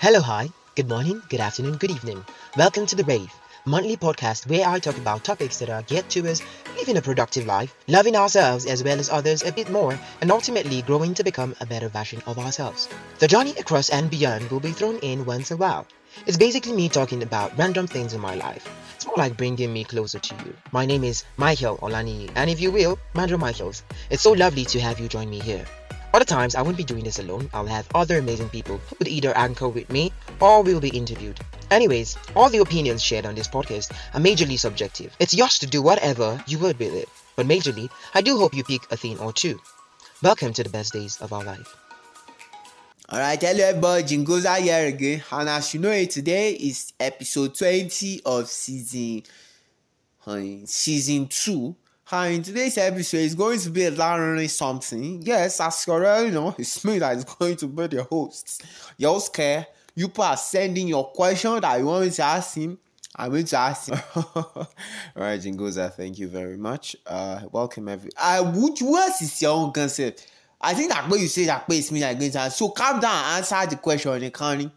Hello, hi, good morning, good afternoon, good evening. Welcome to The Rave, monthly podcast where I talk about topics that are geared to us living a productive life, loving ourselves as well as others a bit more, and ultimately growing to become a better version of ourselves. The journey across and beyond will be thrown in once a while. It's basically me talking about random things in my life. It's more like bringing me closer to you. My name is Michael Olaniyi, and if you will, Mandrel Mykels. It's so lovely to have you join me here. Other times, I won't be doing this alone. I'll have other amazing people who would either anchor with me or we'll be interviewed. Anyways, all the opinions shared on this podcast are majorly subjective. It's yours to do whatever you would with it. But majorly, I do hope you pick a thing or two. Welcome to the best days of our life. Alright, hello everybody, Jingoza here again. And as you know today is episode 20 of season uh, season 2. And in today's episode is going to be a learning something. Yes, as you already know, it's me that is going to be the host. You're scared. You are sending your question that you want me to ask him. I'm going to ask him. Alright, Jingoza, thank you very much. Uh welcome every I would what is your own concept? I think that way you say that is me like going So calm down answer the question, Connie.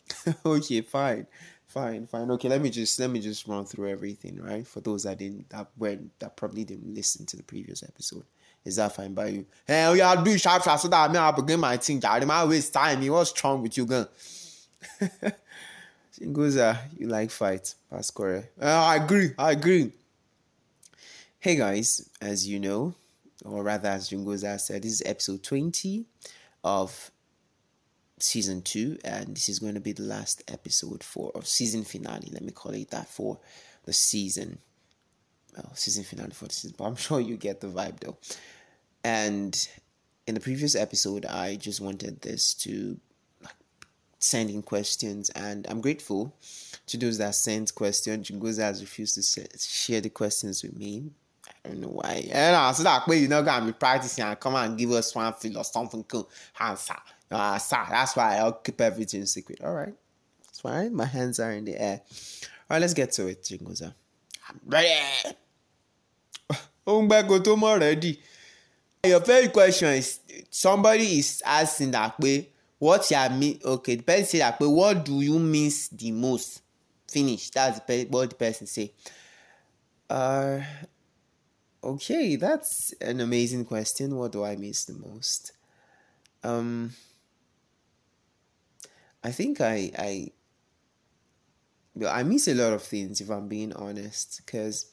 okay, fine. Fine, fine. Okay, let me just let me just run through everything, right? For those that didn't that went that probably didn't listen to the previous episode. Is that fine by you? Hey, we are doing sharp sharp so that I may begin my thing. I might waste time. What's wrong with you, gun? Jingoza, you like fight. That's correct. Uh, I agree. I agree. Hey guys, as you know, or rather as Jingoza said, this is episode 20 of season 2 and this is going to be the last episode for or season finale, let me call it that for the season. Well, season finale for the season, but I'm sure you get the vibe though. And in the previous episode, I just wanted this to like, send in questions and I'm grateful to those that sent questions. Jingoza has refused to share the questions with me I don't know why. Eh, and I so that way you know gonna be practicing and come and give us one feel or something cool. Answer. Uh, sir. That's why I'll keep everything secret. All right. It's fine. My hands are in the air. All right, let's get to it, Jingoza. I'm ready. Ohun to more ready. Your first question is somebody is asking that way, what you mean? Okay, the person say that way, what do you miss the most? Finish. That's what the person say. Uh Okay, that's an amazing question. What do I miss the most? Um, I think I I I miss a lot of things if I'm being honest, because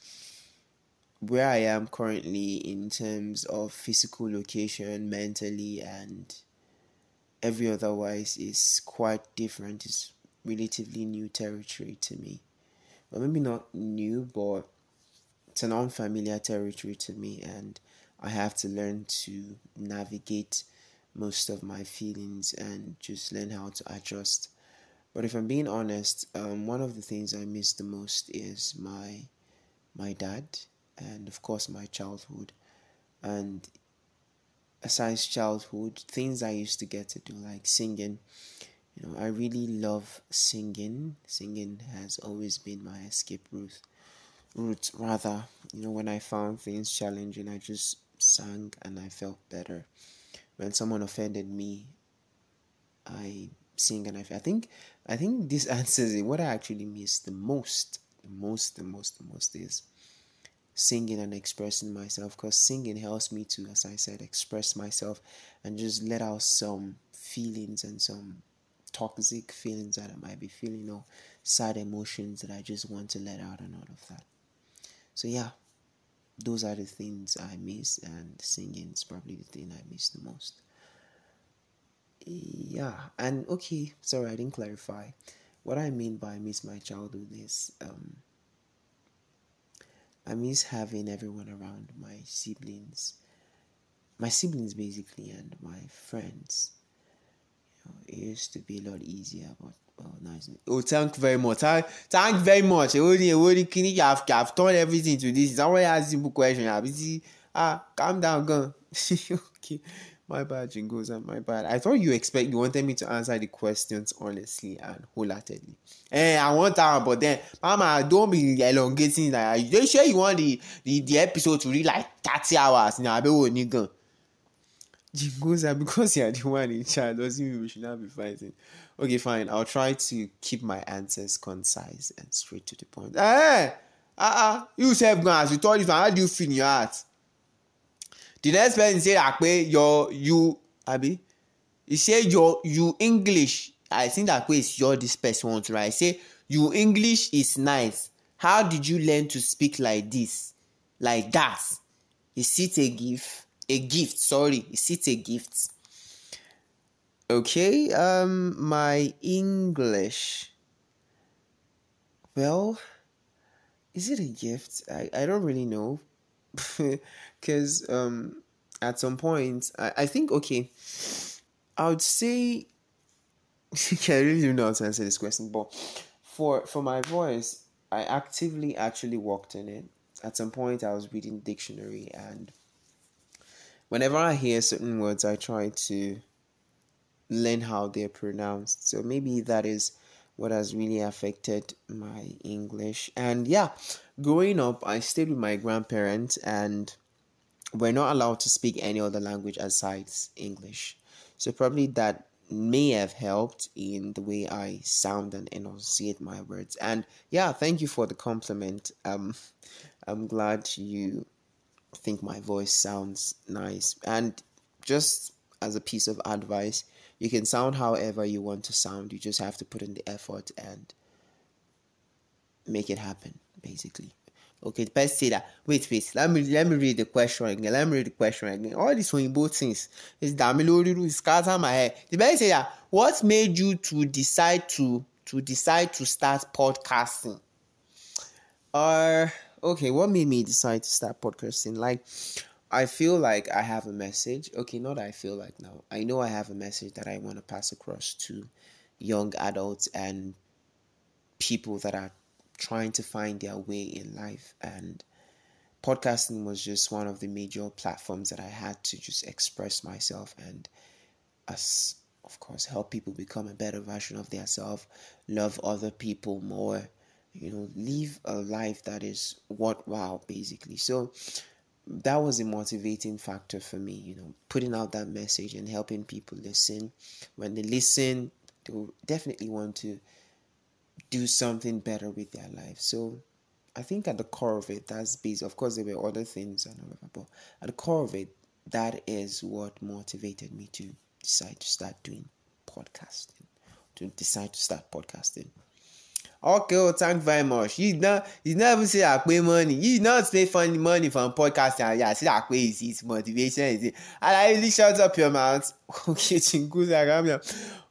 where I am currently in terms of physical location, mentally, and every otherwise is quite different. It's relatively new territory to me. Well, maybe not new, but it's an unfamiliar territory to me, and I have to learn to navigate most of my feelings and just learn how to adjust. But if I'm being honest, um, one of the things I miss the most is my my dad, and of course my childhood. And aside childhood, things I used to get to do like singing. You know, I really love singing. Singing has always been my escape route route rather you know when i found things challenging i just sang and i felt better when someone offended me i sing and i, I think i think this answers it. What i actually miss the most the most the most the most is singing and expressing myself because singing helps me to as i said express myself and just let out some feelings and some toxic feelings that i might be feeling or sad emotions that i just want to let out and all of that. So yeah, those are the things I miss, and singing is probably the thing I miss the most. Yeah, and okay, sorry, I didn't clarify. What I mean by miss my childhood is um, I miss having everyone around my siblings, my siblings basically, and my friends. You know, it used to be a lot easier, but Oh, nice. Oh, thank very much. Thank, thank very much. Only, can you have, have turned everything to this. Somebody has simple question. Yeah, busy. Ah, calm down, go. okay. My bad, Jingles, and my bad. I thought you expect you wanted me to answer the questions honestly and wholeheartedly. Eh, I want that, but then, Mama, don't be elongating. Like, you sure you want the, the, the episode to read like 30 hours? Nah, I bet we nigga. Jingoza, because you're the one in charge, doesn't mean we should not be fighting. Okay, fine. I'll try to keep my answers concise and straight to the point. Hey, uh, uh, you self guys, you told you how do you feel in your heart? The next person say way your you Abi. He say your you English. I think that way is your this person wants right. Say you English is nice. How did you learn to speak like this? Like that? Is it a gift? A gift, sorry. Is it a gift? Okay, um my English. Well, is it a gift? I, I don't really know. Cause um at some point I, I think okay, I would say I really how to answer this question, but for for my voice, I actively actually worked in it. At some point, I was reading dictionary, and whenever I hear certain words, I try to learn how they're pronounced. So maybe that is what has really affected my English. And yeah, growing up, I stayed with my grandparents, and we're not allowed to speak any other language aside English. So probably that may have helped in the way I sound and enunciate my words. And yeah, thank you for the compliment. Um, I'm glad you think my voice sounds nice. And just as a piece of advice, you can sound however you want to sound. You just have to put in the effort and make it happen, basically. Okay, person say that. Wait, wait. Let me let me read the question again. Let me read the question again. All these both things is damiloriru scatter my head. The person say that. What made you to decide to to decide to start podcasting? Or uh, okay, what made me decide to start podcasting? Like, I feel like I have a message. Okay, not I feel like now. I know I have a message that I want to pass across to young adults and people that are trying to find their way in life and podcasting was just one of the major platforms that I had to just express myself and as of course help people become a better version of themselves, love other people more, you know, live a life that is worthwhile basically. So that was a motivating factor for me, you know, putting out that message and helping people listen. When they listen, they'll definitely want to do something better with their life. So I think at the core of it, that's based. Of course, there were other things and that, but at the core of it, that is what motivated me to decide to start doing podcasting. To decide to start podcasting. Okay, well, thank very much. You not you never say I pay money. You not say funny money from podcasting. Yeah, see that way is his motivation. Is it? And I really shut up your mouth. Okay,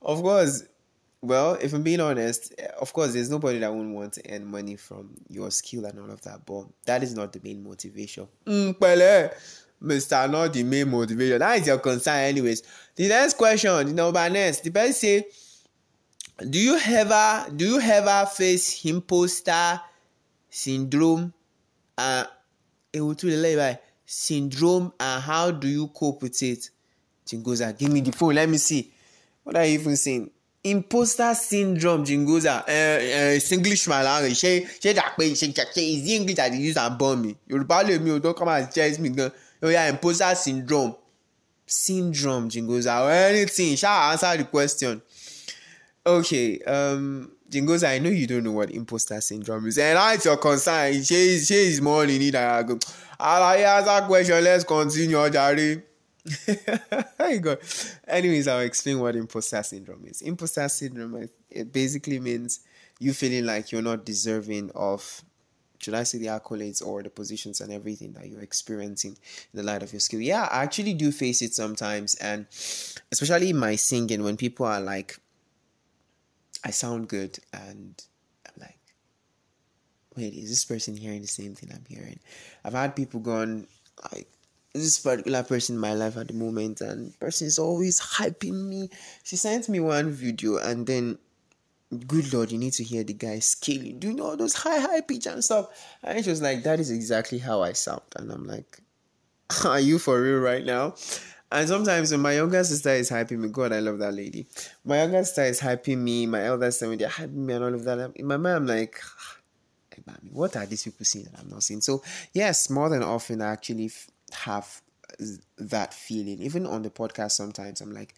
Of course, well, if I'm being honest, of course, there's nobody that won't want to earn money from your skill and all of that, but that is not the main motivation. Mm, Mr. Not the main motivation. That is your concern, anyways. The next question, the number next, the person say, do you ever do you ever face imposter syndrome? Uh, syndrome and how do you cope with it? Chingoza, give me the phone. Let me see. What are you even saying? imposter syndrome jingoza ẹ ẹ singlish my language ṣé ṣé dà pé ṣe is the english i dey use am born mi yorùbá lè mi ò tó come and chase me gan oya imposter syndrome syndrome jingoza or anything ṣá answer the question okay um, jingoza i know you don't know what imposter syndrome is and that's your concern ṣé ṣé is more than need i go alaye answer question let's continue ọjàre. Hi God. Anyways, I'll explain what imposter syndrome is. Imposter syndrome it basically means you feeling like you're not deserving of should I say the accolades or the positions and everything that you're experiencing in the light of your skill? Yeah, I actually do face it sometimes, and especially in my singing when people are like, I sound good, and I'm like, wait, is this person hearing the same thing I'm hearing? I've had people going like this particular person in my life at the moment? And person is always hyping me. She sent me one video and then good lord you need to hear the guy scaling. Doing all those high high pitch and stuff? And she was like that is exactly how i sound. And i'm like are you for real right now and sometimes when my younger sister is hyping me, God, I love that lady. My younger sister is hyping me, my elder sister, they're hyping me and all of that. In my mind, I'm like, ah, what are these people seeing that I'm not seeing? So, yes, more than often, I actually have that feeling. Even on the podcast, sometimes I'm like,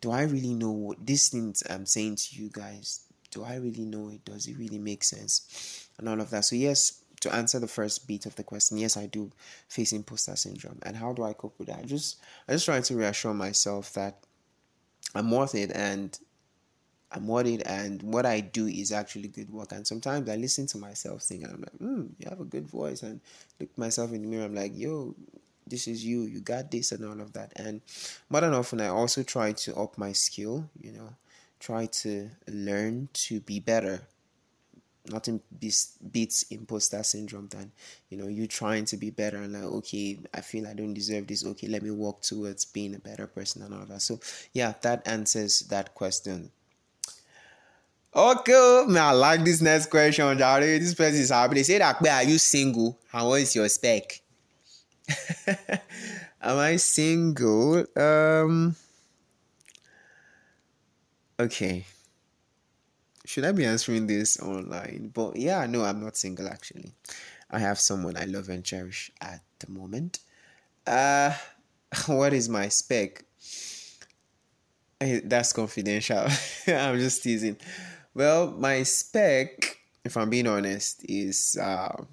do I really know what these things I'm saying to you guys? Do I really know it? Does it really make sense? And all of that. So, yes, to answer the first beat of the question, yes, I do face imposter syndrome. And how do I cope with that? I just I just try to reassure myself that I'm worth it and I'm worth it and what I do is actually good work. And sometimes I listen to myself sing and I'm like, hmm, you have a good voice. And look myself in the mirror, I'm like, yo, this is you, you got this and all of that. And more than often I also try to up my skill, you know, try to learn to be better nothing beats beats imposter syndrome than you know you trying to be better and like okay i feel i don't deserve this. Okay let me walk towards being a better person and all that. So yeah that answers that question. Okay man i like this next question Jare. this person is happy. They say that are you single? What is your spec? Am i single? Um okay should I be answering this online? But yeah, no, I'm not single actually. I have someone I love and cherish at the moment. Uh what is my spec? That's confidential. I'm just teasing. Well, my spec, if I'm being honest, is uh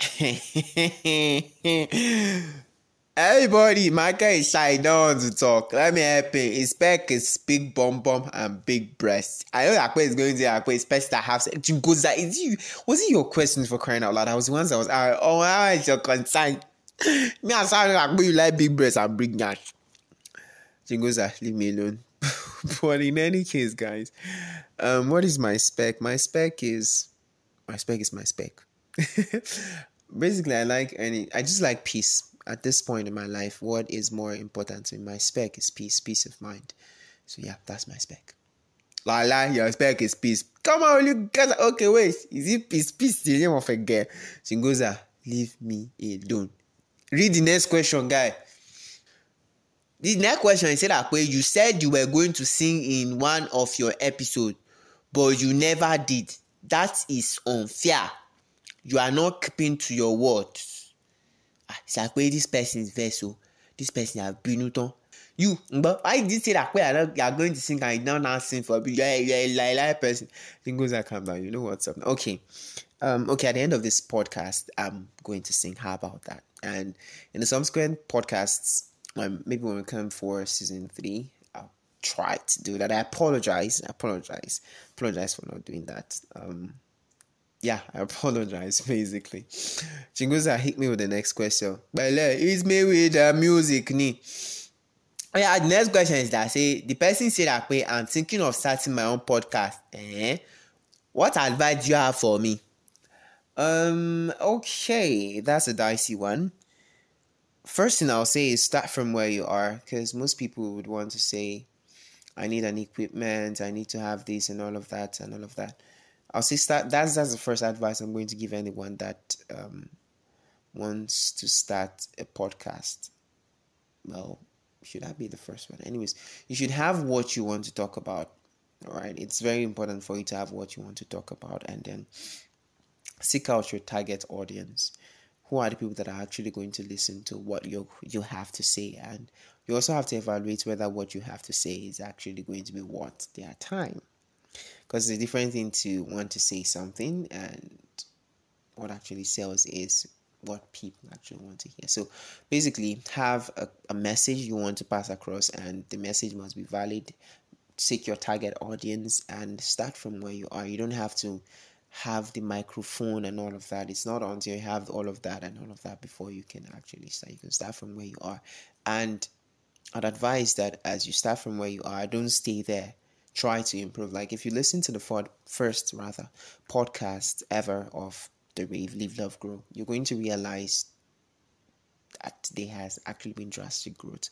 Everybody, my guy is shy, don't want to talk. Let me help him. His spec is big bum bum and big breast. I know Akwe is going to Akwe, especially that have Jingoza. Is you was it your question for crying out loud? I was the ones I was uh, oh how is your concern? Me I sound like you like big breasts and big nash. Jingoza, leave me alone. but in any case, guys, um, what is my spec? My spec is my spec is my spec. Basically, I like any I just like peace at this point in my life, what is more important to me? My spec is peace, peace of mind. So yeah, that's my spec. La la, your spec is peace. Come on, you guys. Okay, wait. Is it peace? Peace the name of a girl. Ah, leave me alone. Read the next question, guy. The next question is that way you said you were going to sing in one of your episodes, but you never did. That is unfair. You are not keeping to your words ṣàpé this person is vex o? This person have bínú tán you ngbo why did you say that way you are going to sing and you now now sing for you are a lie lie person. Then goes like calm down you know what's up okay. Um okay at the end of this podcast i'm going to sing. How about that? And in the subsequent podcasts um, maybe when we come for season three i'll try to do that. I apologize I apologize apologize for not doing that. Um yeah, I apologize basically. Jingoza hit me with the next question. But it's me with the music ni. Yeah, the next question is that say the person said that way I'm thinking of starting my own podcast. Eh? What advice do you have for me? Um okay, that's a dicey one. First thing I'll say is start from where you are, because most people would want to say, I need an equipment, I need to have this and all of that and all of that I'll say start. That's that's the first advice I'm going to give anyone that um, wants to start a podcast. Well, should I be the first one? Anyways, you should have what you want to talk about. All right, it's very important for you to have what you want to talk about, and then seek out your target audience. Who are the people that are actually going to listen to what you you have to say, and you also have to evaluate whether what you have to say is actually going to be worth their time because it's a different thing to want to say something and what actually sells is what people actually want to hear. So basically, have a, a message you want to pass across, and the message must be valid. Seek your target audience and start from where you are. You don't have to have the microphone and all of that. It's not until you have all of that and all of that before you can actually start. You can start from where you are. And I'd advise that as you start from where you are, don't stay there try to improve. Like if you listen to the first rather podcast ever of the Rave Live Love Grow, you're going to realize that there has actually been drastic growth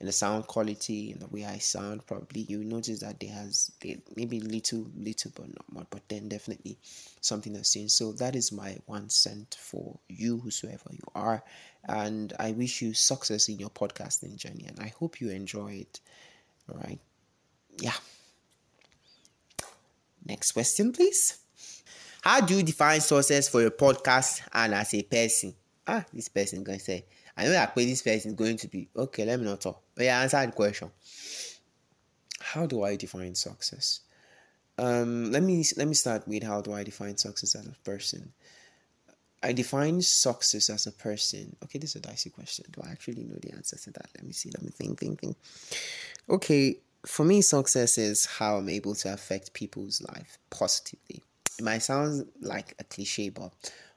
in the sound quality in the way I sound. Probably you notice that there has maybe little little but not much, but then definitely something has changed. So that is my one cent for you, whosoever you are, and I wish you success in your podcasting journey, and I hope you enjoy it. All right, yeah. Next question, please. How do you define success for your podcast and as a person? Ah, this person going to say, I know that this person is going to be okay. Let me not talk. But yeah, answer the question. How do I define success? Um, let me let me start with how do I define success as a person. I define success as a person. Okay, this is a dicey question. Do I actually know the answer to that? Let me see. Let me think, think, think. Okay, for me, success is how I'm able to affect people's life positively. It might sound like a cliche, but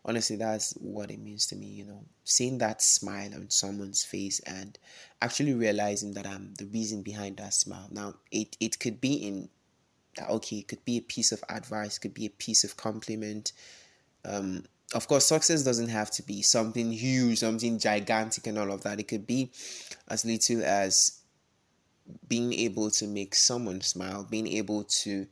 honestly, that's what it means to me. You know, seeing that smile on someone's face and actually realizing that I'm the reason behind that smile. Now, it, it could be in, that okay, it could be a piece of advice, could be a piece of compliment. Um, of course, success doesn't have to be something huge, something gigantic, and all of that. It could be as little as being able to make someone smile, being able to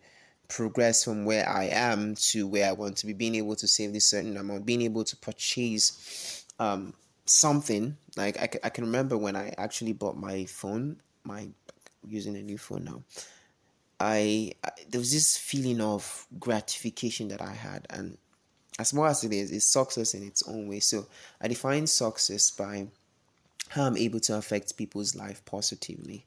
progress from where I am to where I want to be, being able to save this certain amount, being able to purchase um, something. Like I, I can remember when I actually bought my phone, my using a new phone now. I, I there was this feeling of gratification that I had, and as small as it is, it's success in its own way. So I define success by how I'm able to affect people's life positively.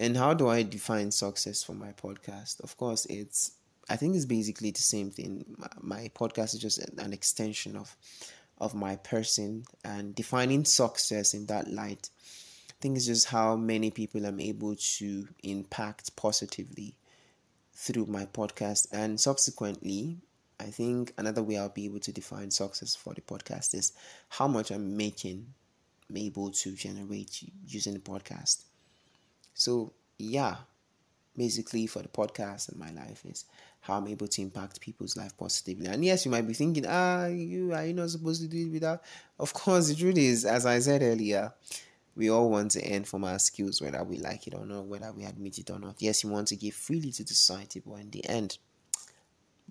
And how do I define success for my podcast? Of course, it's I think it's basically the same thing. My podcast is just an extension of of my person and defining success in that light. I think it's just how many people I'm able to impact positively through my podcast and subsequently I think another way I'll be able to define success for the podcast is how much I'm making, I'm able to generate using the podcast. So, yeah, basically for the podcast and my life is how I'm able to impact people's life positively. And yes, you might be thinking, ah, you are you not supposed to do it without? Of course, the truth is, as I said earlier, we all want to earn from our skills, whether we like it or not, whether we admit it or not. Yes, you want to give freely to the society, but in the end,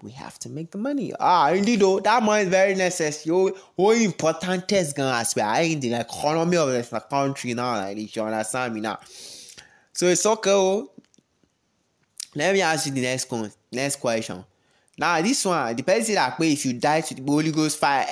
we have to make the money. Ah, indeed, though, that money is very necessary. How important is gonna as well in the economy of the country now, like you understand me now. So it's okay. Oh. Let me ask you the next one, next question. Now this one, the person that way if you die to the Holy Ghost fire,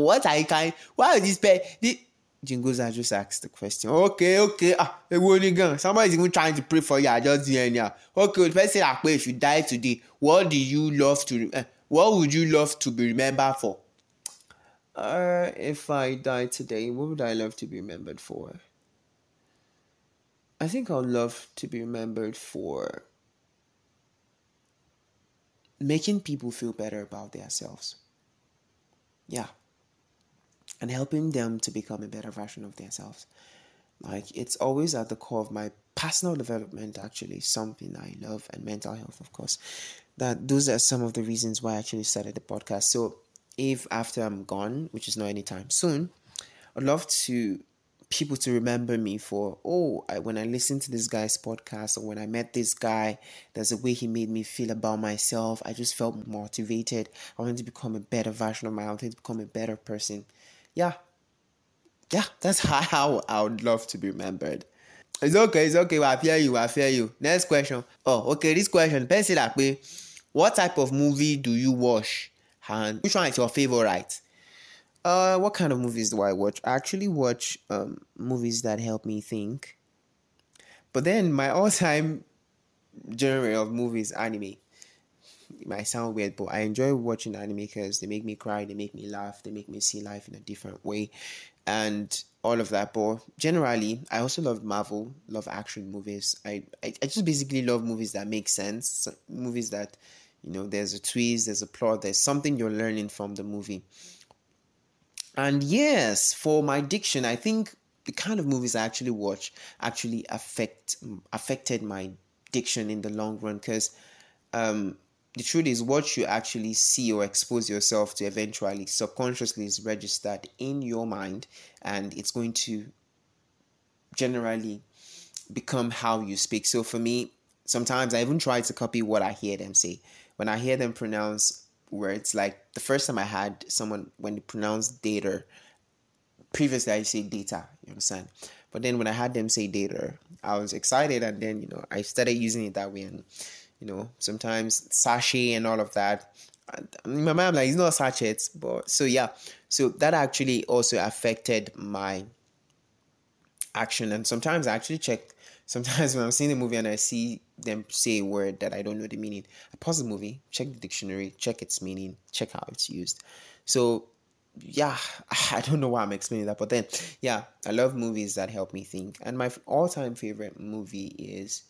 what are you kind? Why is this pay? Jingles, I just asked the question. Okay, okay. Ah, gun. Somebody's even trying to pray for you. I just doing yeah. Okay, the person like, if you die today, what do you love to? Uh, what would you love to be remembered for? Uh, if I die today, what would I love to be remembered for? I think I'd love to be remembered for making people feel better about themselves. Yeah and helping them to become a better version of themselves. Like it's always at the core of my personal development, actually, something I love, and mental health, of course. That those are some of the reasons why I actually started the podcast. So, if after I'm gone, which is not anytime soon, I'd love to people to remember me for oh I, when i listened to this guy's podcast or when i met this guy there's a way he made me feel about myself i just felt motivated i wanted to become a better version of myself i wanted to become a better person yeah, yeah, that's how I would love to be remembered. It's okay, it's okay. I fear you, I fear you. Next question. Oh, okay, this question. Pencil that way. What type of movie do you watch? And which one is your favorite? Uh, what kind of movies do I watch? I actually watch um movies that help me think. But then my all-time genre of movies anime it might sound weird, but I enjoy watching anime because they make me cry, they make me laugh, they make me see life in a different way, and all of that. But generally, I also love Marvel, love action movies. I, I, I just basically love movies that make sense, movies that, you know, there's a twist, there's a plot, there's something you're learning from the movie. And yes, for my diction, I think the kind of movies I actually watch actually affect affected my diction in the long run because um, the truth is what you actually see or expose yourself to eventually subconsciously is registered in your mind and it's going to generally become how you speak. So for me sometimes i even try to copy what i hear them say. When i hear them pronounce words like the first time i had someone when they pronounced data previously i say data you understand but then when i had them say data i was excited and then you know i started using it that way and you know, sometimes sachet and all of that. My mom like it's not sachets, but so yeah, so that actually also affected my action. And sometimes I actually check. Sometimes when I'm seeing a movie and I see them say a word that I don't know the meaning, I pause the movie, check the dictionary, check its meaning, check how it's used. So yeah, I don't know why I'm explaining that, but then yeah, I love movies that help me think. And my all-time favorite movie is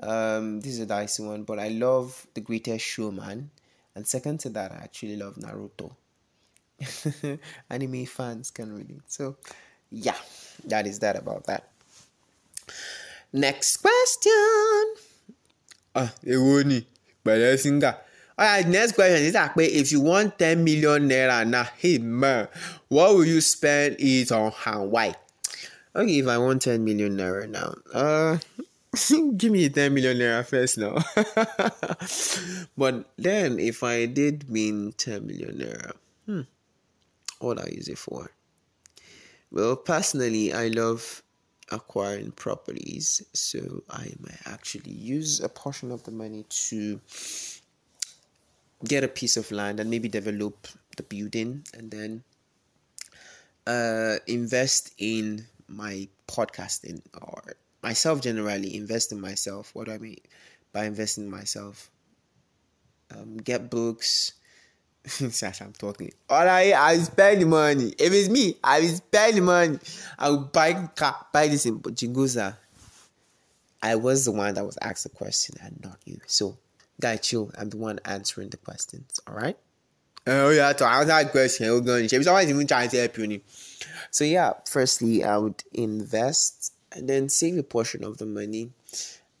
um this is a dicey one, but I love The Greatest Showman. And second to that, I actually love Naruto. Anime fans can relate. So yeah, that is that about that. Next question. Ah, èwo ni? Pẹ̀lẹ́ singer. Alright, next question is that if you want 10 million naira now, hey man, what will you spend it on and why? Okay, if I want 10 million naira now, uh give me 10 million naira first now. but then if I did mean 10 million naira, hmm, what I use it for? Well, personally, I love acquiring properties, so I might actually use a portion of the money to get a piece of land and maybe develop the building and then uh, invest in my podcasting or myself generally invest in myself. What do i mean by investing in myself? Um, get books as i'm talking all right i spend the money. If it's me i will spend the money. I will buy car buy this in but jingoza i was the one that was asked the question and not you. So guy chill. I'm the one answering the questions. All right? Uh, oh yeah to answer that question. We're going to someone's even trying to help you so yeah firstly i would invest and then save a portion of the money.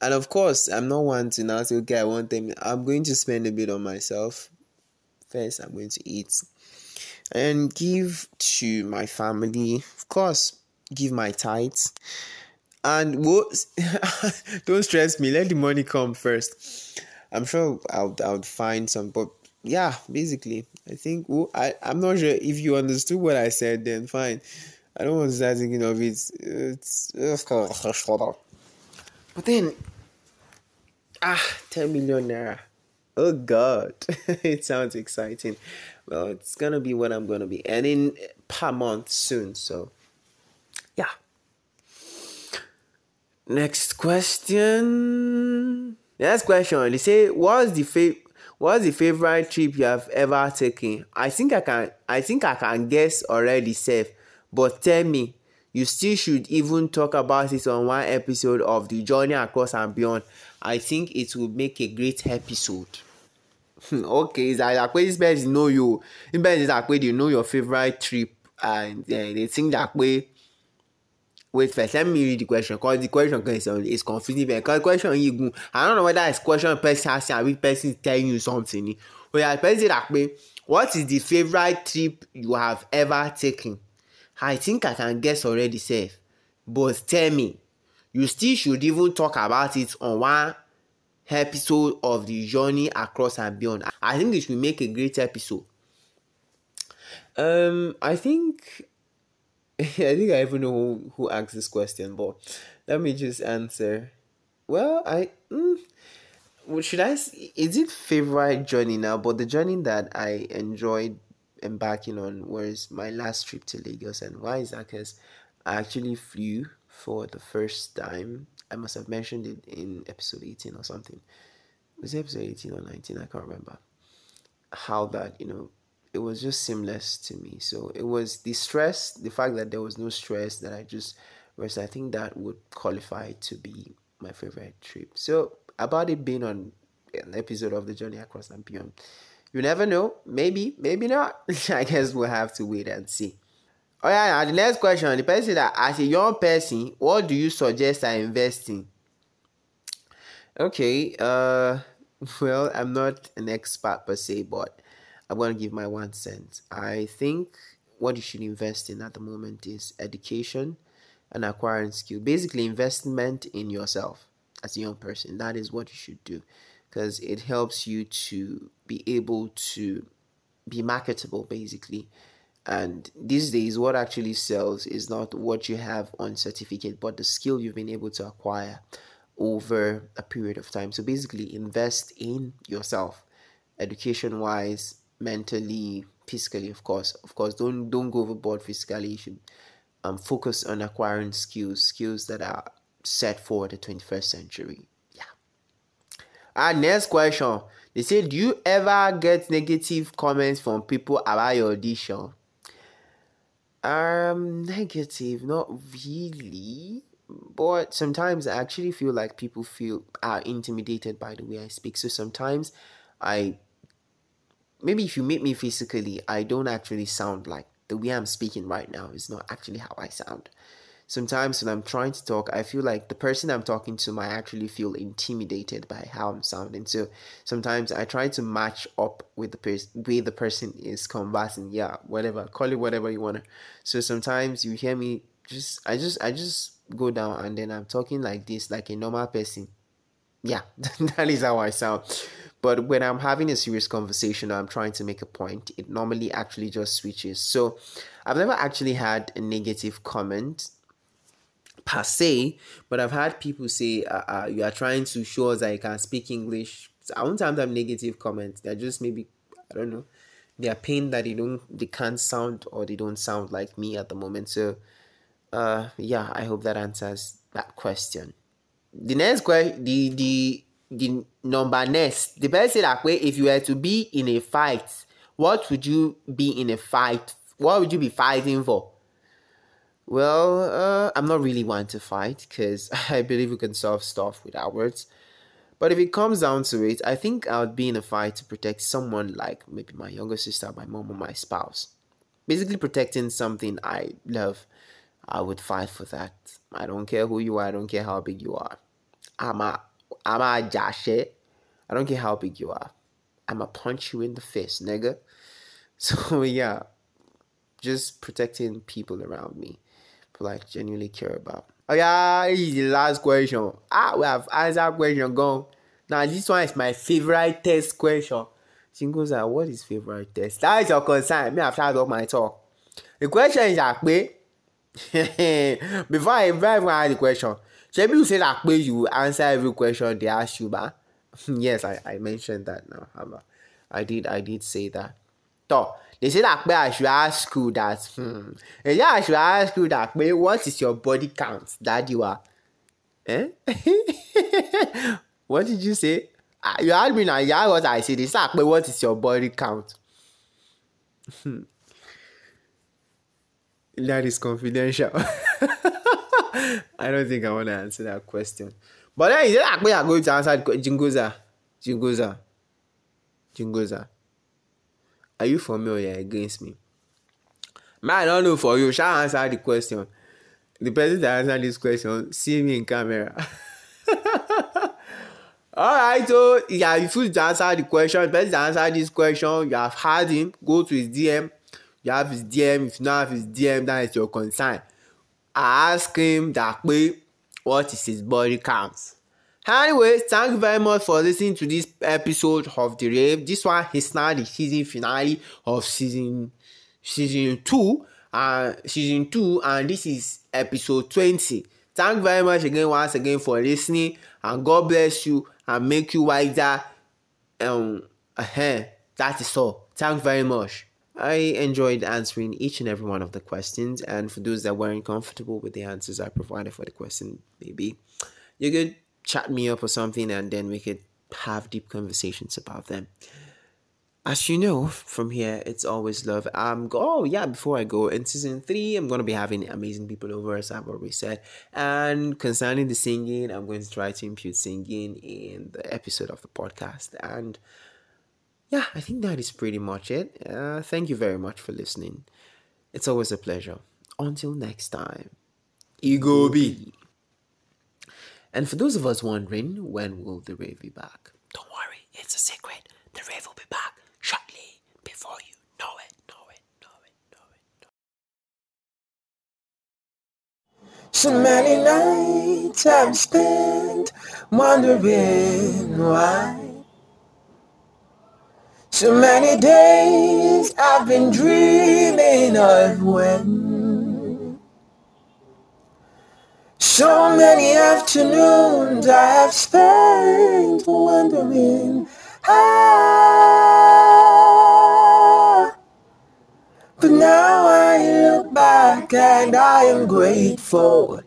And of course i'm not one to now say okay i want them. I'm going to spend a bit on myself first i'm going to eat and give to my family of course give my tithes and don't stress me let the money come first I'm sure I'll, I would find some, but yeah, basically, I think I I'm not sure if you understood what I said. Then fine. I don't want to start thinking of it. It's, but then ah, ten million naira. Oh God, it sounds exciting. Well, it's gonna be what I'm gonna be earning per month soon. So, yeah. Next question. Next question. They say, what's the fa- what's the favorite trip you have ever taken? I think I can I think I can guess already, safe. But tell me, you still should even talk about it on one episode of the journey across and beyond. I think it will make a great episode. Okay, is that like this person know you? This person is like they know your favorite trip and uh, they think that way. Wait first let me read the question because the question is confusing because the question yìí gun i don't know whether it's question person asking or person telling you something ni. Oya person say that pé what is the favourite trip you have ever taken? I think i can guess already sef. But tell me you still should even talk about it on one episode of the journey across and beyond i think this will make a great episode um i think I think I even know who, who asked this question, but let me just answer. Well, I mm, should I? Is it favorite journey now? But the journey that I enjoyed embarking on was my last trip to Lagos, and why is that? Because I actually flew for the first time. I must have mentioned it in episode eighteen or something. Was it episode eighteen or nineteen? I can't remember. How that you know it was just seamless to me. So it was the stress, the fact that there was no stress that I just was. I think that would qualify to be my favorite trip. So about it being on an episode of the Journey Across and Beyond, you never know. Maybe, maybe not. I guess we'll have to wait and see. Oh yeah, the next question. The person that as a young person, what do you suggest I invest in? Okay, uh well, I'm not an expert per se, but I'm to give my one cent. I think what you should invest in at the moment is education and acquiring skill. Basically, investment in yourself as a young person. That is what you should do because it helps you to be able to be marketable, basically. And these days, what actually sells is not what you have on certificate, but the skill you've been able to acquire over a period of time. So basically, invest in yourself, education wise, mentally, physically, of course. Of course, don't don't go overboard physically. You should um, focus on acquiring skills, skills that are set for the 21st century. Yeah. Our next question. They say, Do you ever get negative comments from people about your audition? Um, negative, not really. But sometimes I actually feel like people feel are intimidated by the way I speak. So sometimes I maybe if you meet me physically, I don't actually sound like the way I'm speaking right now is not actually how I sound. Sometimes when I'm trying to talk, I feel like the person I'm talking to might actually feel intimidated by how I'm sounding. So sometimes I try to match up with the person way the person is conversing. Yeah, whatever, call it whatever you wanna. So sometimes you hear me just I just I just go down and then I'm talking like this, like a normal person. Yeah, that is how I sound. But when I'm having a serious conversation or I'm trying to make a point, it normally actually just switches. So I've never actually had a negative comment per se, but I've had people say uh, uh, you are trying to show us that you can speak English. So I won't have them negative comments. They're just maybe I don't know. They're pain that they don't they can't sound or they don't sound like me at the moment. So uh yeah, I hope that answers that question. The next question the the the number next the person that way if you were to be in a fight what would you be in a fight what would you be fighting for well uh, i'm not really one to fight because i believe we can solve stuff without words but if it comes down to it i think i would be in a fight to protect someone like maybe my younger sister my mom or my spouse basically protecting something i love i would fight for that i don't care who you are i don't care how big you are i'm a I'm a jashe. I don't care how big you are. I'ma punch you in the face, nigga. So yeah, just protecting people around me, people I genuinely care about. Oh yeah, this is the last question. Ah, we have answered question gone. Now this one is my favorite test question. She goes, ah, what is favorite test? That is your concern. Me, I've tried up my talk. The question is like, before I even ask the question, Shebi you say that you answer every question they ask you, but yes, I, I mentioned that now. I did I did say that. So they say that way I should ask you that. Hmm. Yeah, I should ask you that way. What is your body count that you are? Eh? what did you say? Ah, you asked me now. Yeah, what I said. They say what is your body count? that is confidential. I don't think I want to answer that question. But then it like we are going to answer Jingoza? Jingoza. Jingoza. Are you for me or you're against me? Man, I don't know for you. Shall I answer the question? The person that answer this question, see me in camera. Alright, so yeah, if you answer the question, the person that answer this question, you have had him, go to his DM. You have his DM. If you don't have his DM, that is your concern. I asked him that way, what is his body count? Anyways, thank you very much for listening to this episode of The Rave. This one is now the season finale of season season two. Uh, season two, and this is episode 20. Thank you very much again, once again, for listening, and God bless you and make you wiser. Um, uh, that is all. Thank you very much. I enjoyed answering each and every one of the questions, and for those that weren't comfortable with the answers I provided for the question, maybe you could chat me up or something, and then we could have deep conversations about them. As you know, from here it's always love. Um, oh yeah, before I go in season three, I'm gonna be having amazing people over, as I've already said. And concerning the singing, I'm going to try to impute singing in the episode of the podcast and yeah, I think that is pretty much it. Uh, thank you very much for listening. It's always a pleasure. Until next time, Ego. And for those of us wondering, when will the rave be back? Don't worry, it's a secret. The rave will be back shortly before you know it, know it, know it, know it, know it. So many nights I've spent wondering why. So many days I've been dreaming of when. So many afternoons I have spent wondering how. But now I look back and I am grateful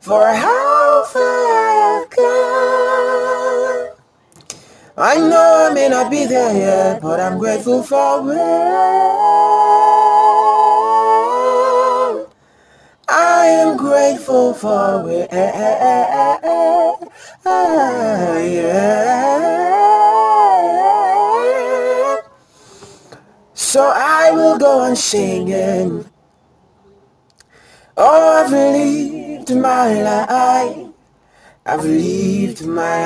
for how far I've come. I know I may not be there yet, but I'm grateful for where I am grateful for where eh, eh, eh, I am. So I will go on singing. Oh, I've lived my life. I've lived my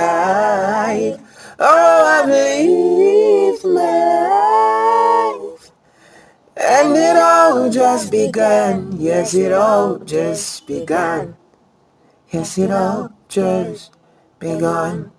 life. Oh, I've lived my life. And it all just began. Yes, it all just began. Yes, it all just begun.